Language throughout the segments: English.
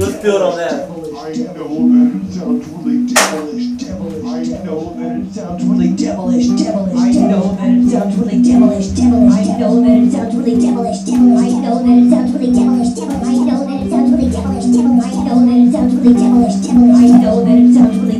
Let's build on that. I know that it sounds really devilish, devilish. I know that it sounds really devilish, devilish. I know that it sounds really devilish, devilish. I know that it sounds really devilish, devilish. I know that it sounds really devilish, devilish. I know that it sounds really devilish, devilish. I know that it sounds really devilish, devilish. I know that it sounds really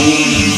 Oh,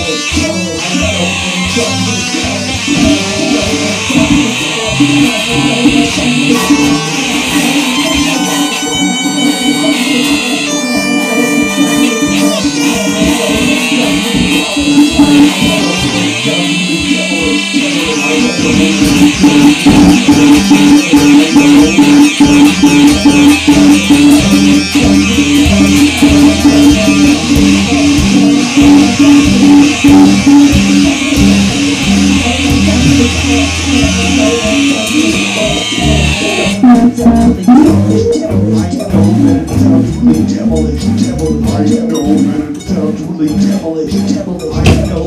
Hey. devilish, devilish, I know. Sounds really devilish, devilish, I know.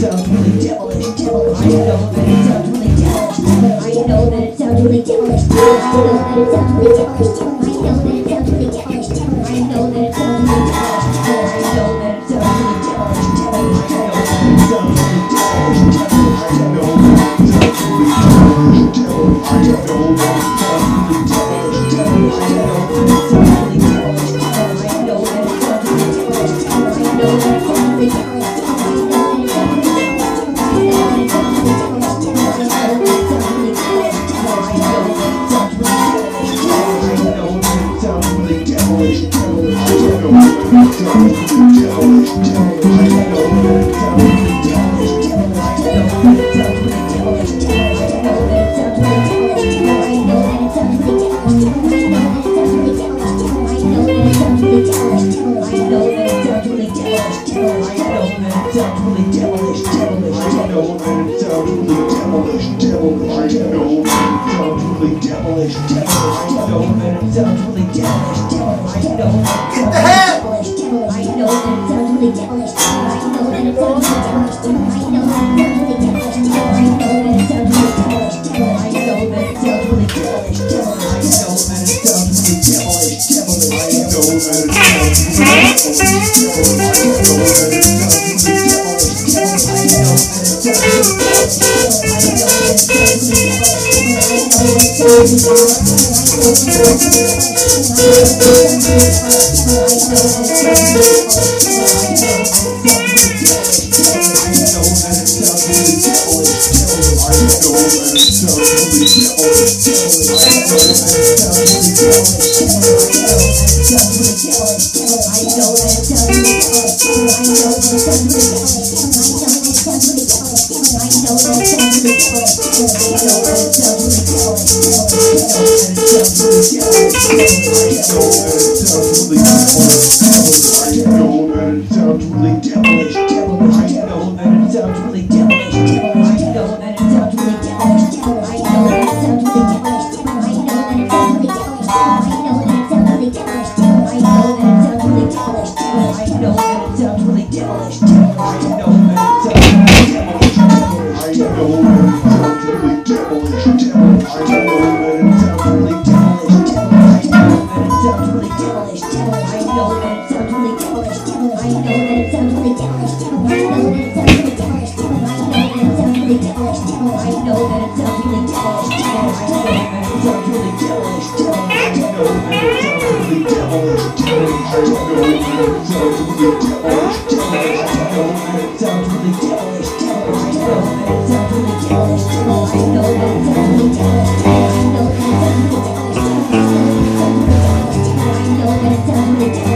Sounds really devilish, devilish, I know. Sounds really devilish, devilish, I know that it sounds really devilish, devilish, I know that it sounds really devilish, devilish, I know that it I'm sorry. I know that Thank you. Done, done, done.